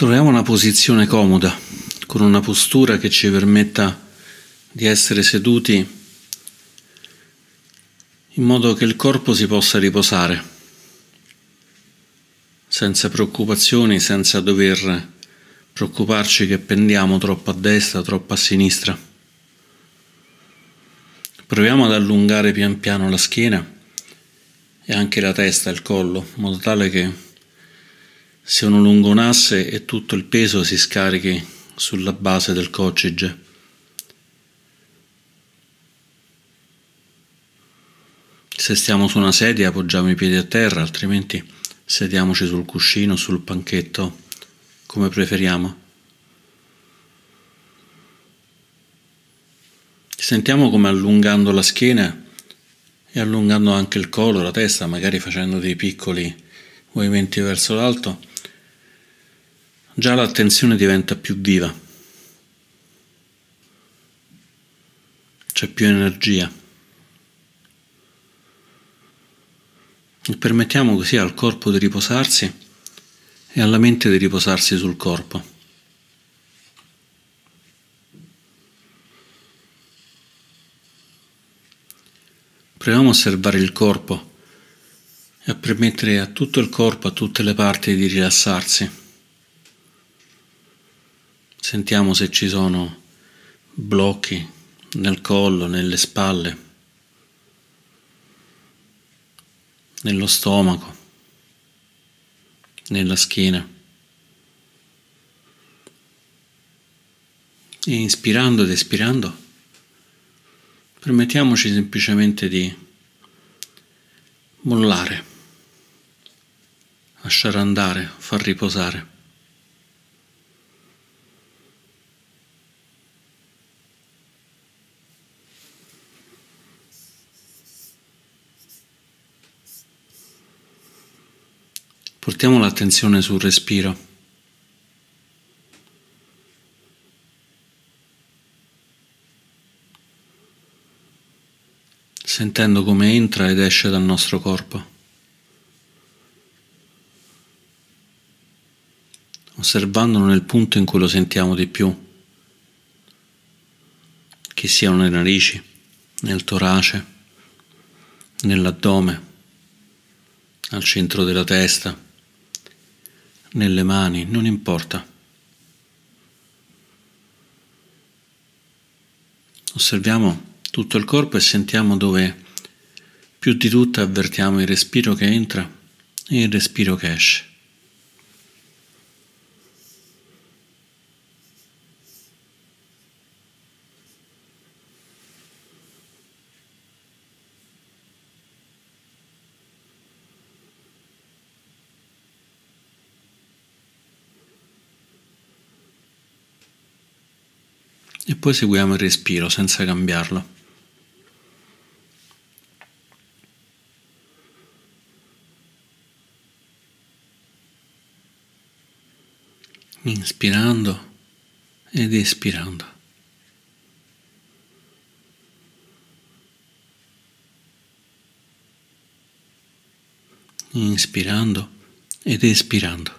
Troviamo una posizione comoda, con una postura che ci permetta di essere seduti in modo che il corpo si possa riposare, senza preoccupazioni, senza dover preoccuparci che pendiamo troppo a destra, troppo a sinistra. Proviamo ad allungare pian piano la schiena e anche la testa il collo, in modo tale che se uno lungo un asse e tutto il peso si scarichi sulla base del coccige. Se stiamo su una sedia appoggiamo i piedi a terra, altrimenti sediamoci sul cuscino, sul panchetto, come preferiamo. Sentiamo come allungando la schiena e allungando anche il collo, la testa, magari facendo dei piccoli movimenti verso l'alto, già l'attenzione diventa più viva, c'è più energia. E permettiamo così al corpo di riposarsi e alla mente di riposarsi sul corpo. Proviamo a osservare il corpo e a permettere a tutto il corpo, a tutte le parti di rilassarsi. Sentiamo se ci sono blocchi nel collo, nelle spalle, nello stomaco, nella schiena. E inspirando ed espirando, permettiamoci semplicemente di mollare, lasciare andare, far riposare. Portiamo l'attenzione sul respiro. Sentendo come entra ed esce dal nostro corpo. Osservandolo nel punto in cui lo sentiamo di più, che siano nelle narici, nel torace, nell'addome, al centro della testa nelle mani, non importa. Osserviamo tutto il corpo e sentiamo dove più di tutto avvertiamo il respiro che entra e il respiro che esce. E poi seguiamo il respiro senza cambiarlo. Inspirando ed espirando. Inspirando ed espirando.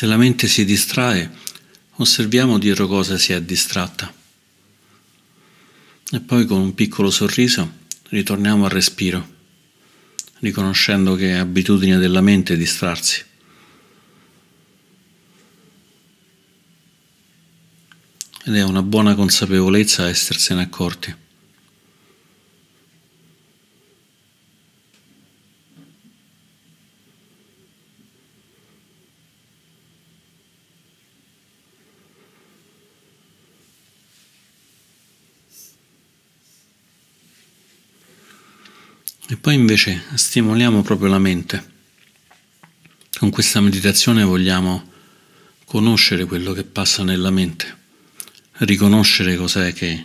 Se la mente si distrae, osserviamo dietro cosa si è distratta. E poi con un piccolo sorriso ritorniamo al respiro, riconoscendo che è abitudine della mente distrarsi. Ed è una buona consapevolezza essersene accorti. Poi invece stimoliamo proprio la mente. Con questa meditazione vogliamo conoscere quello che passa nella mente, riconoscere cos'è che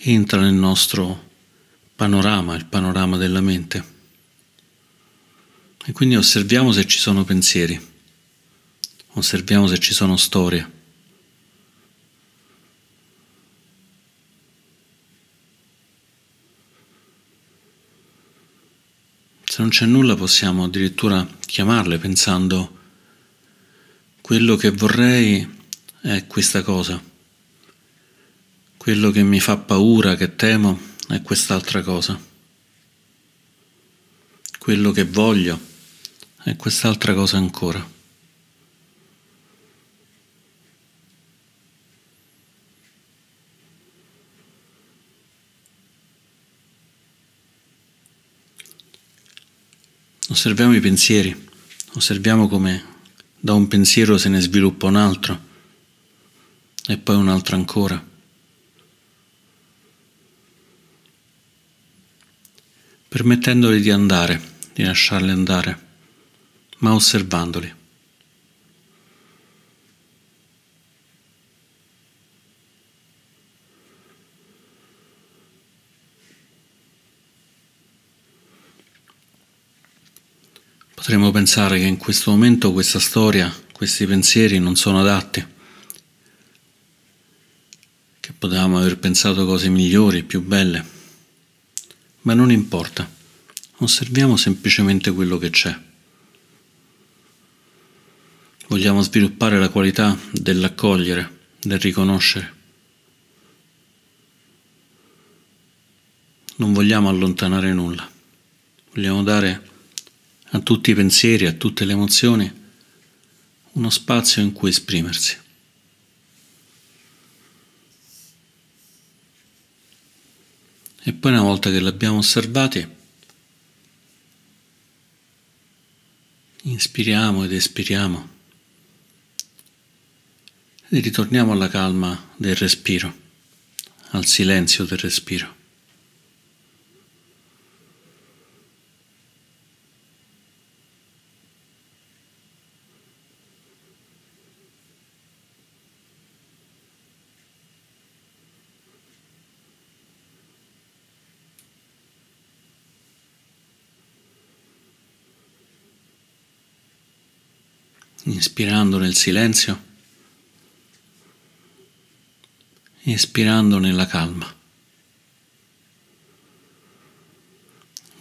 entra nel nostro panorama, il panorama della mente. E quindi osserviamo se ci sono pensieri, osserviamo se ci sono storie. Se non c'è nulla possiamo addirittura chiamarle pensando quello che vorrei è questa cosa, quello che mi fa paura, che temo, è quest'altra cosa, quello che voglio è quest'altra cosa ancora. Osserviamo i pensieri, osserviamo come da un pensiero se ne sviluppa un altro e poi un altro ancora. Permettendoli di andare, di lasciarli andare, ma osservandoli. Potremmo pensare che in questo momento questa storia, questi pensieri non sono adatti, che potevamo aver pensato cose migliori, più belle, ma non importa, osserviamo semplicemente quello che c'è. Vogliamo sviluppare la qualità dell'accogliere, del riconoscere. Non vogliamo allontanare nulla, vogliamo dare a tutti i pensieri, a tutte le emozioni, uno spazio in cui esprimersi. E poi una volta che li abbiamo osservati, inspiriamo ed espiriamo e ritorniamo alla calma del respiro, al silenzio del respiro. Inspirando nel silenzio, espirando nella calma,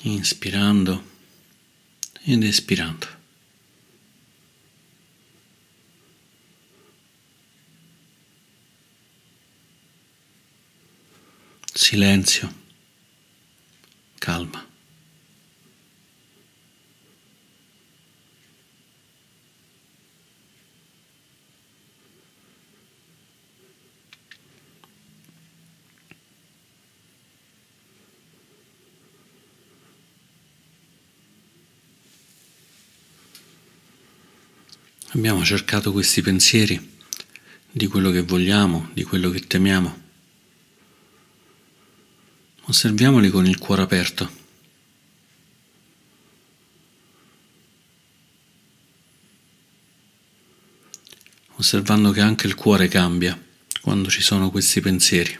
inspirando ed espirando. Silenzio, calma. Abbiamo cercato questi pensieri di quello che vogliamo, di quello che temiamo. Osserviamoli con il cuore aperto. Osservando che anche il cuore cambia quando ci sono questi pensieri.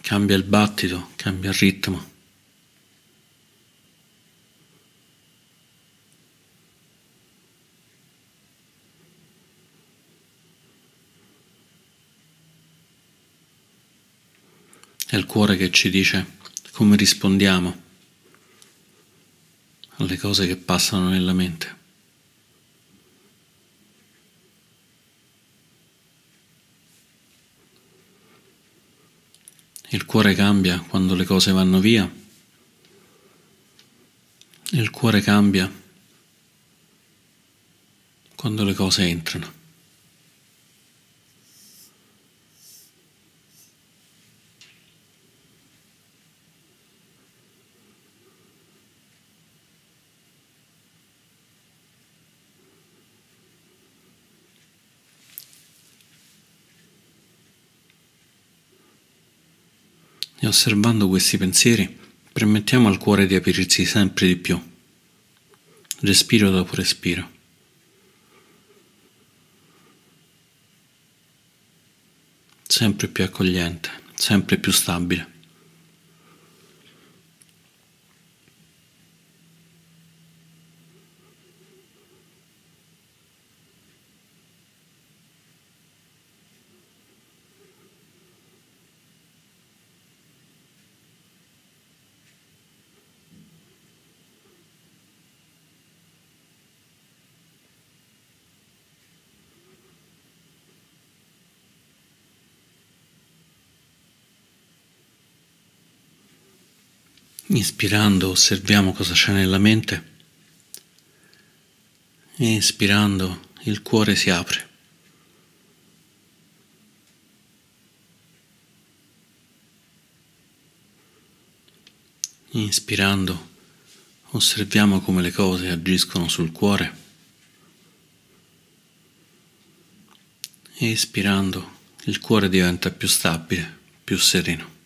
Cambia il battito, cambia il ritmo. È il cuore che ci dice come rispondiamo alle cose che passano nella mente. Il cuore cambia quando le cose vanno via. Il cuore cambia quando le cose entrano. Osservando questi pensieri, permettiamo al cuore di aprirsi sempre di più, respiro dopo respiro. sempre più accogliente, sempre più stabile. Inspirando osserviamo cosa c'è nella mente e espirando il cuore si apre. Inspirando osserviamo come le cose agiscono sul cuore. Espirando il cuore diventa più stabile, più sereno.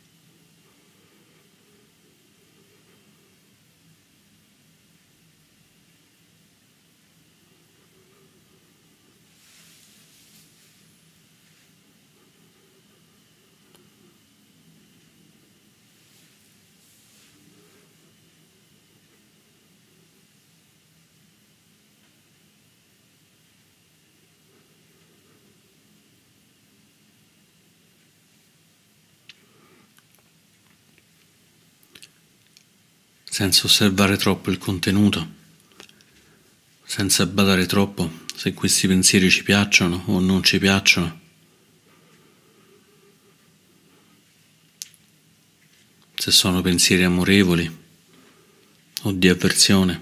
Senza osservare troppo il contenuto, senza badare troppo se questi pensieri ci piacciono o non ci piacciono. Se sono pensieri amorevoli o di avversione.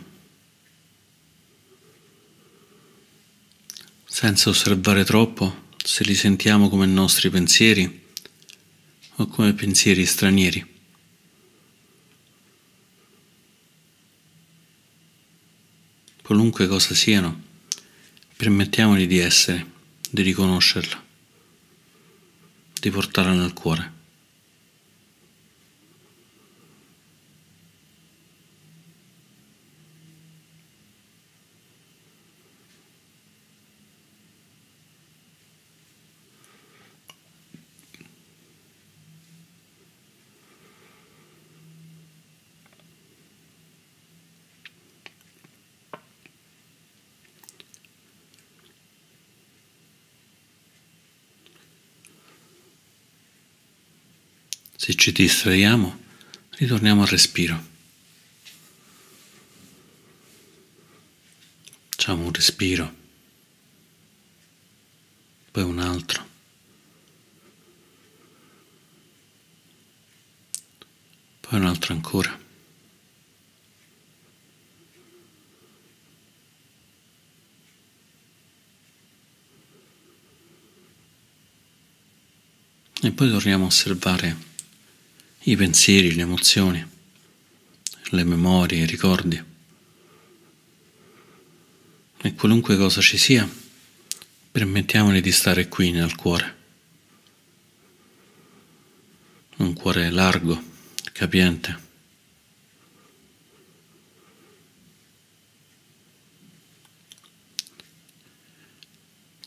Senza osservare troppo se li sentiamo come nostri pensieri o come pensieri stranieri. Qualunque cosa siano, permettiamogli di essere, di riconoscerla, di portarla nel cuore. Se ci distraiamo, ritorniamo al respiro. Facciamo un respiro, poi un altro. Poi un altro ancora. E poi torniamo a osservare i pensieri, le emozioni, le memorie, i ricordi. E qualunque cosa ci sia, permettiamoli di stare qui nel cuore. Un cuore largo, capiente.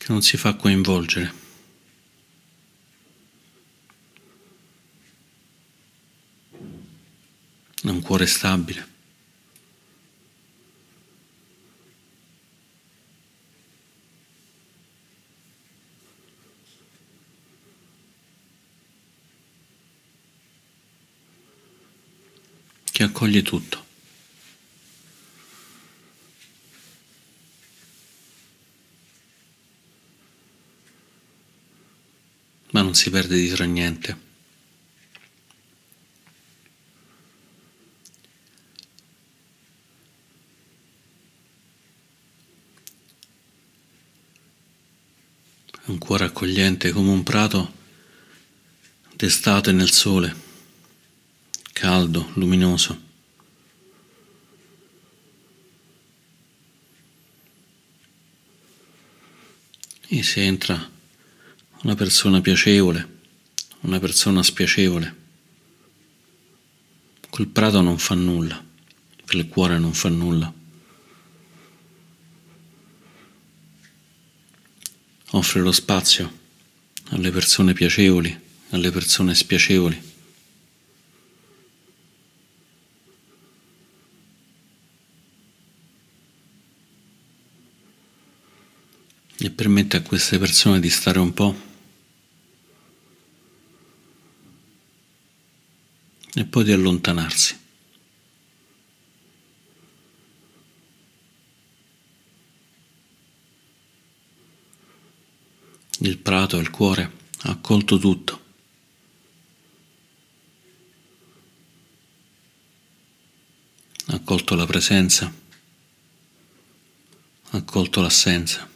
che non si fa coinvolgere. Cuore stabile. che accoglie tutto. Ma non si perde dietro a niente. un cuore accogliente come un prato d'estate nel sole, caldo, luminoso. E se entra una persona piacevole, una persona spiacevole, quel prato non fa nulla, quel cuore non fa nulla. Offre lo spazio alle persone piacevoli, alle persone spiacevoli. E permette a queste persone di stare un po' e poi di allontanarsi. Il prato, il cuore, ha accolto tutto. Ha accolto la presenza, ha accolto l'assenza.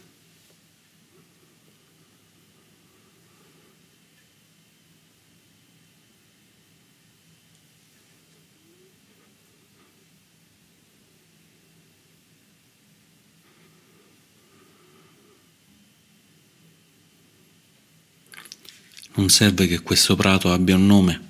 Serve che questo prato abbia un nome.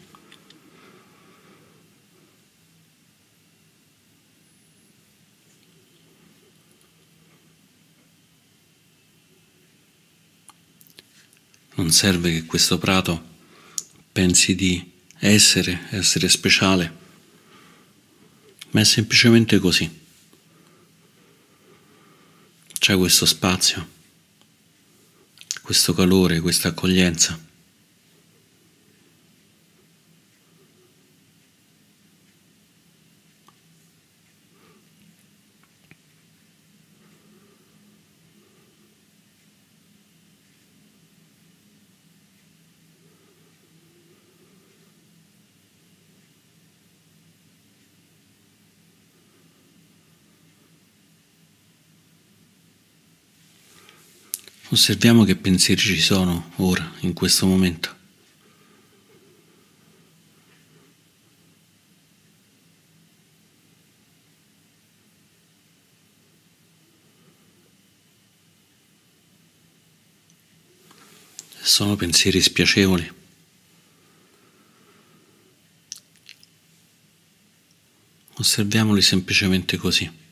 Non serve che questo prato pensi di essere, essere speciale, ma è semplicemente così. C'è questo spazio, questo calore, questa accoglienza. Osserviamo che pensieri ci sono ora, in questo momento. Sono pensieri spiacevoli. Osserviamoli semplicemente così.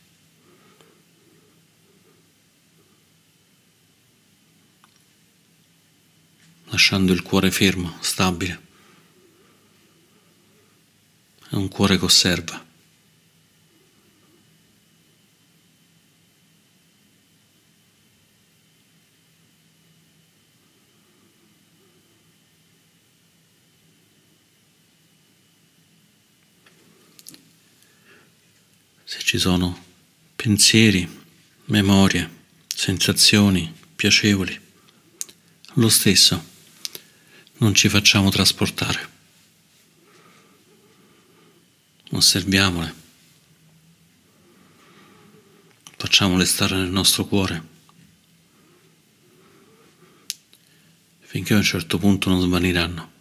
Lasciando il cuore fermo, stabile. È un cuore che osserva. Se ci sono pensieri, memorie, sensazioni piacevoli, lo stesso non ci facciamo trasportare. Osserviamole, facciamole stare nel nostro cuore, finché a un certo punto non svaniranno.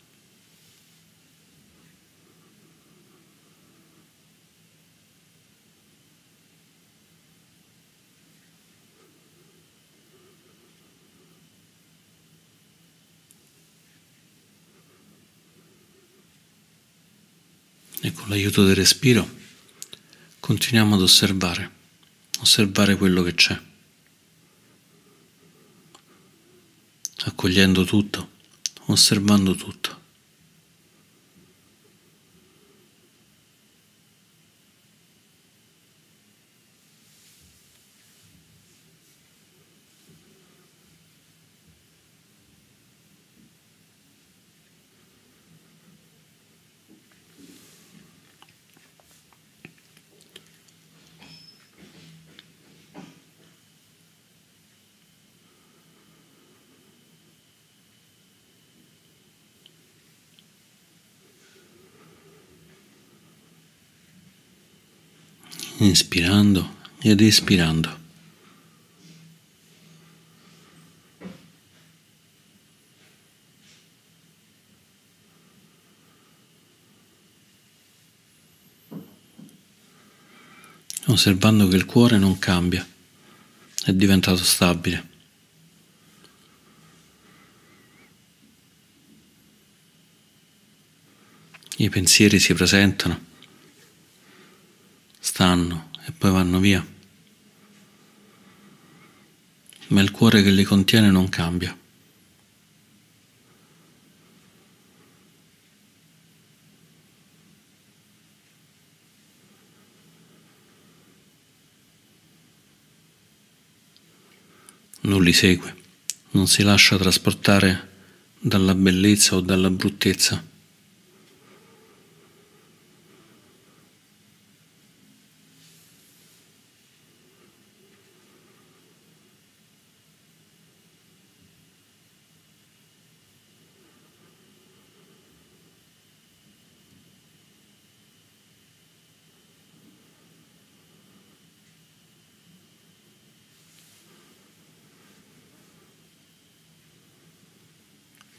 e con l'aiuto del respiro continuiamo ad osservare, osservare quello che c'è, accogliendo tutto, osservando tutto. Inspirando ed espirando. osservando che il cuore non cambia, è diventato stabile. I pensieri si presentano stanno e poi vanno via. Ma il cuore che li contiene non cambia. non li segue, non si lascia trasportare dalla bellezza o dalla bruttezza.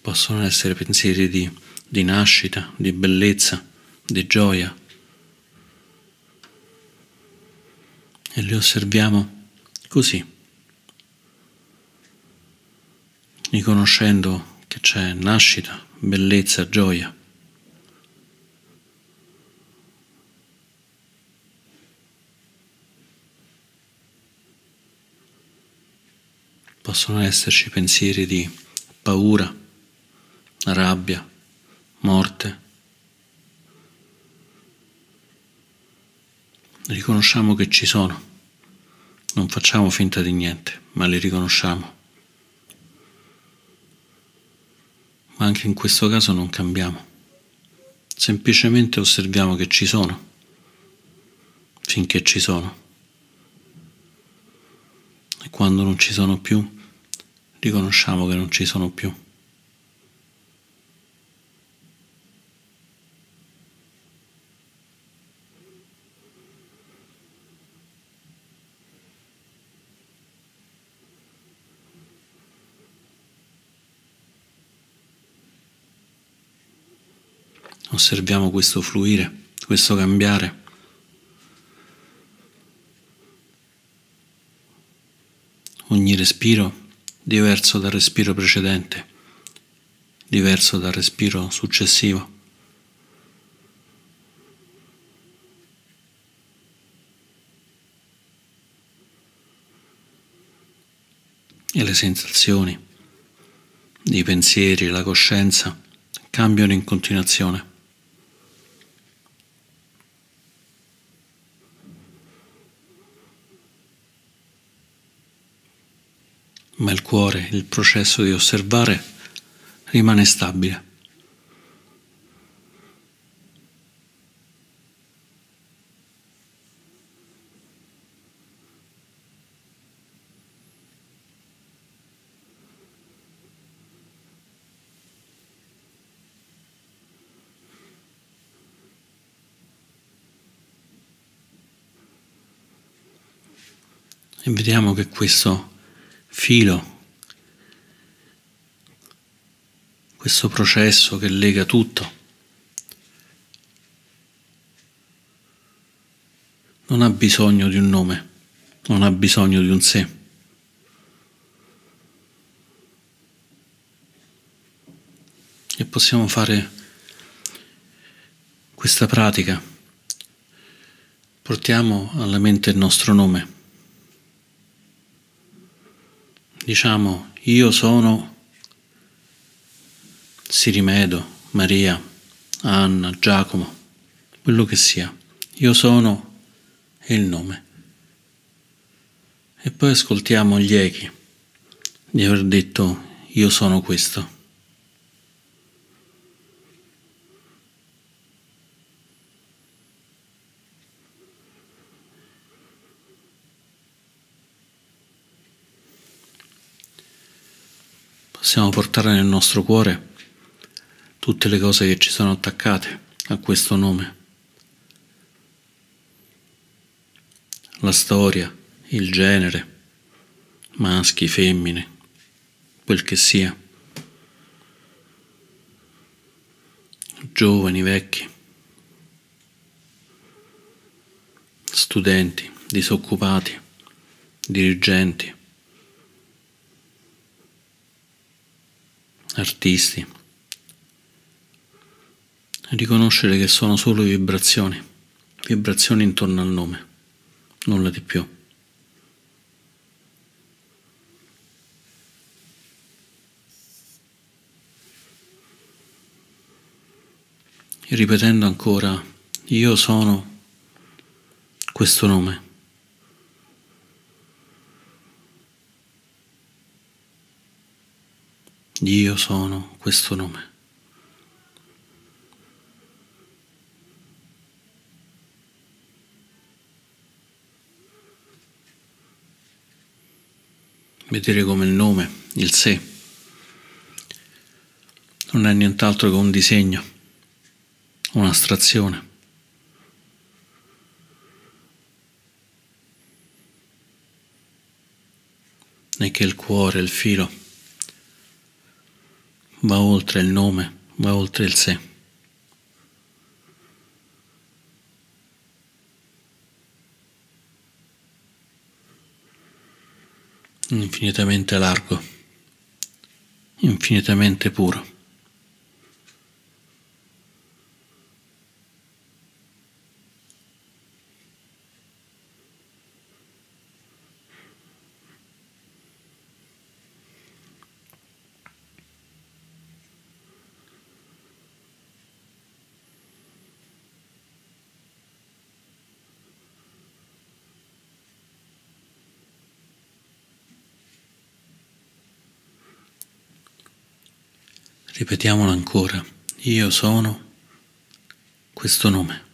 Possono essere pensieri di, di nascita, di bellezza, di gioia. E li osserviamo così, riconoscendo che c'è nascita, bellezza, gioia. Possono esserci pensieri di paura, rabbia, morte. Riconosciamo che ci sono, non facciamo finta di niente, ma li riconosciamo. Ma anche in questo caso non cambiamo, semplicemente osserviamo che ci sono, finché ci sono. E quando non ci sono più, riconosciamo che non ci sono più. Osserviamo questo fluire, questo cambiare. Ogni respiro diverso dal respiro precedente, diverso dal respiro successivo. E le sensazioni, i pensieri, la coscienza cambiano in continuazione. Ma il cuore, il processo di osservare rimane stabile. E vediamo che questo filo, questo processo che lega tutto. Non ha bisogno di un nome, non ha bisogno di un sé. E possiamo fare questa pratica. Portiamo alla mente il nostro nome diciamo io sono Sirimedo, Maria, Anna, Giacomo, quello che sia. Io sono è il nome. E poi ascoltiamo gli echi di aver detto io sono questo. Possiamo portare nel nostro cuore tutte le cose che ci sono attaccate a questo nome. La storia, il genere, maschi, femmine, quel che sia. Giovani, vecchi, studenti, disoccupati, dirigenti. Artisti, riconoscere che sono solo vibrazioni, vibrazioni intorno al nome, nulla di più. E ripetendo ancora, io sono questo nome. Io sono questo nome. Vedere come il nome, il sé, non è nient'altro che un disegno, un'astrazione. E che il cuore, il filo, va oltre il nome, va oltre il sé. infinitamente largo, infinitamente puro. Ripetiamolo ancora. Io sono questo nome.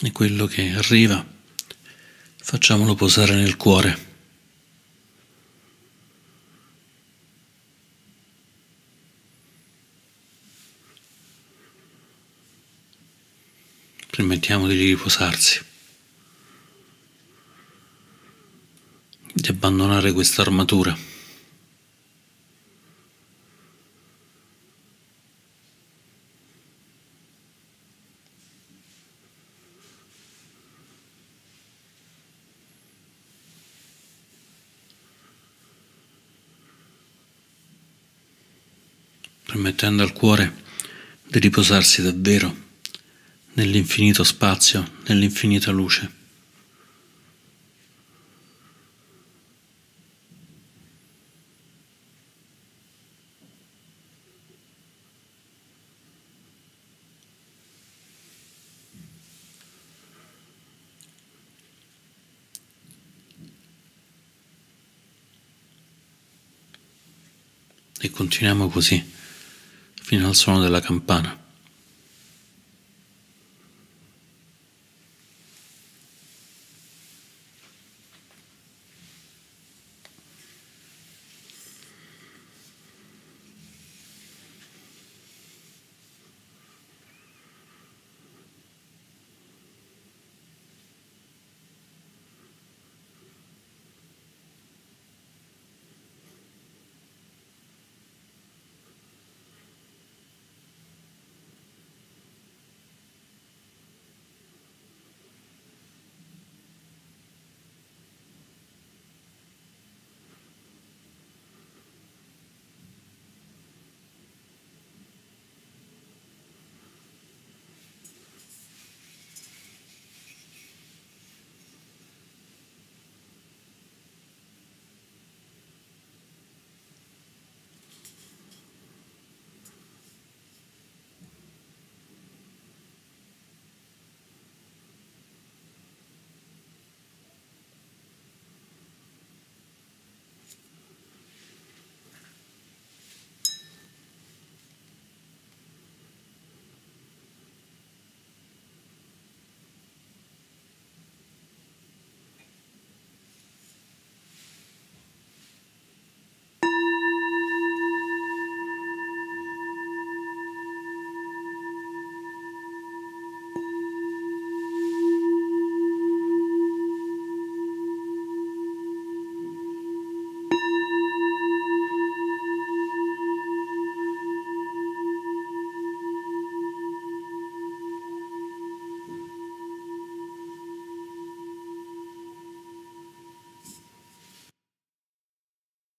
E quello che arriva, facciamolo posare nel cuore. Permettiamo di riposarsi. Di abbandonare questa armatura. permettendo al cuore di riposarsi davvero nell'infinito spazio, nell'infinita luce. E continuiamo così fino al suono della campana.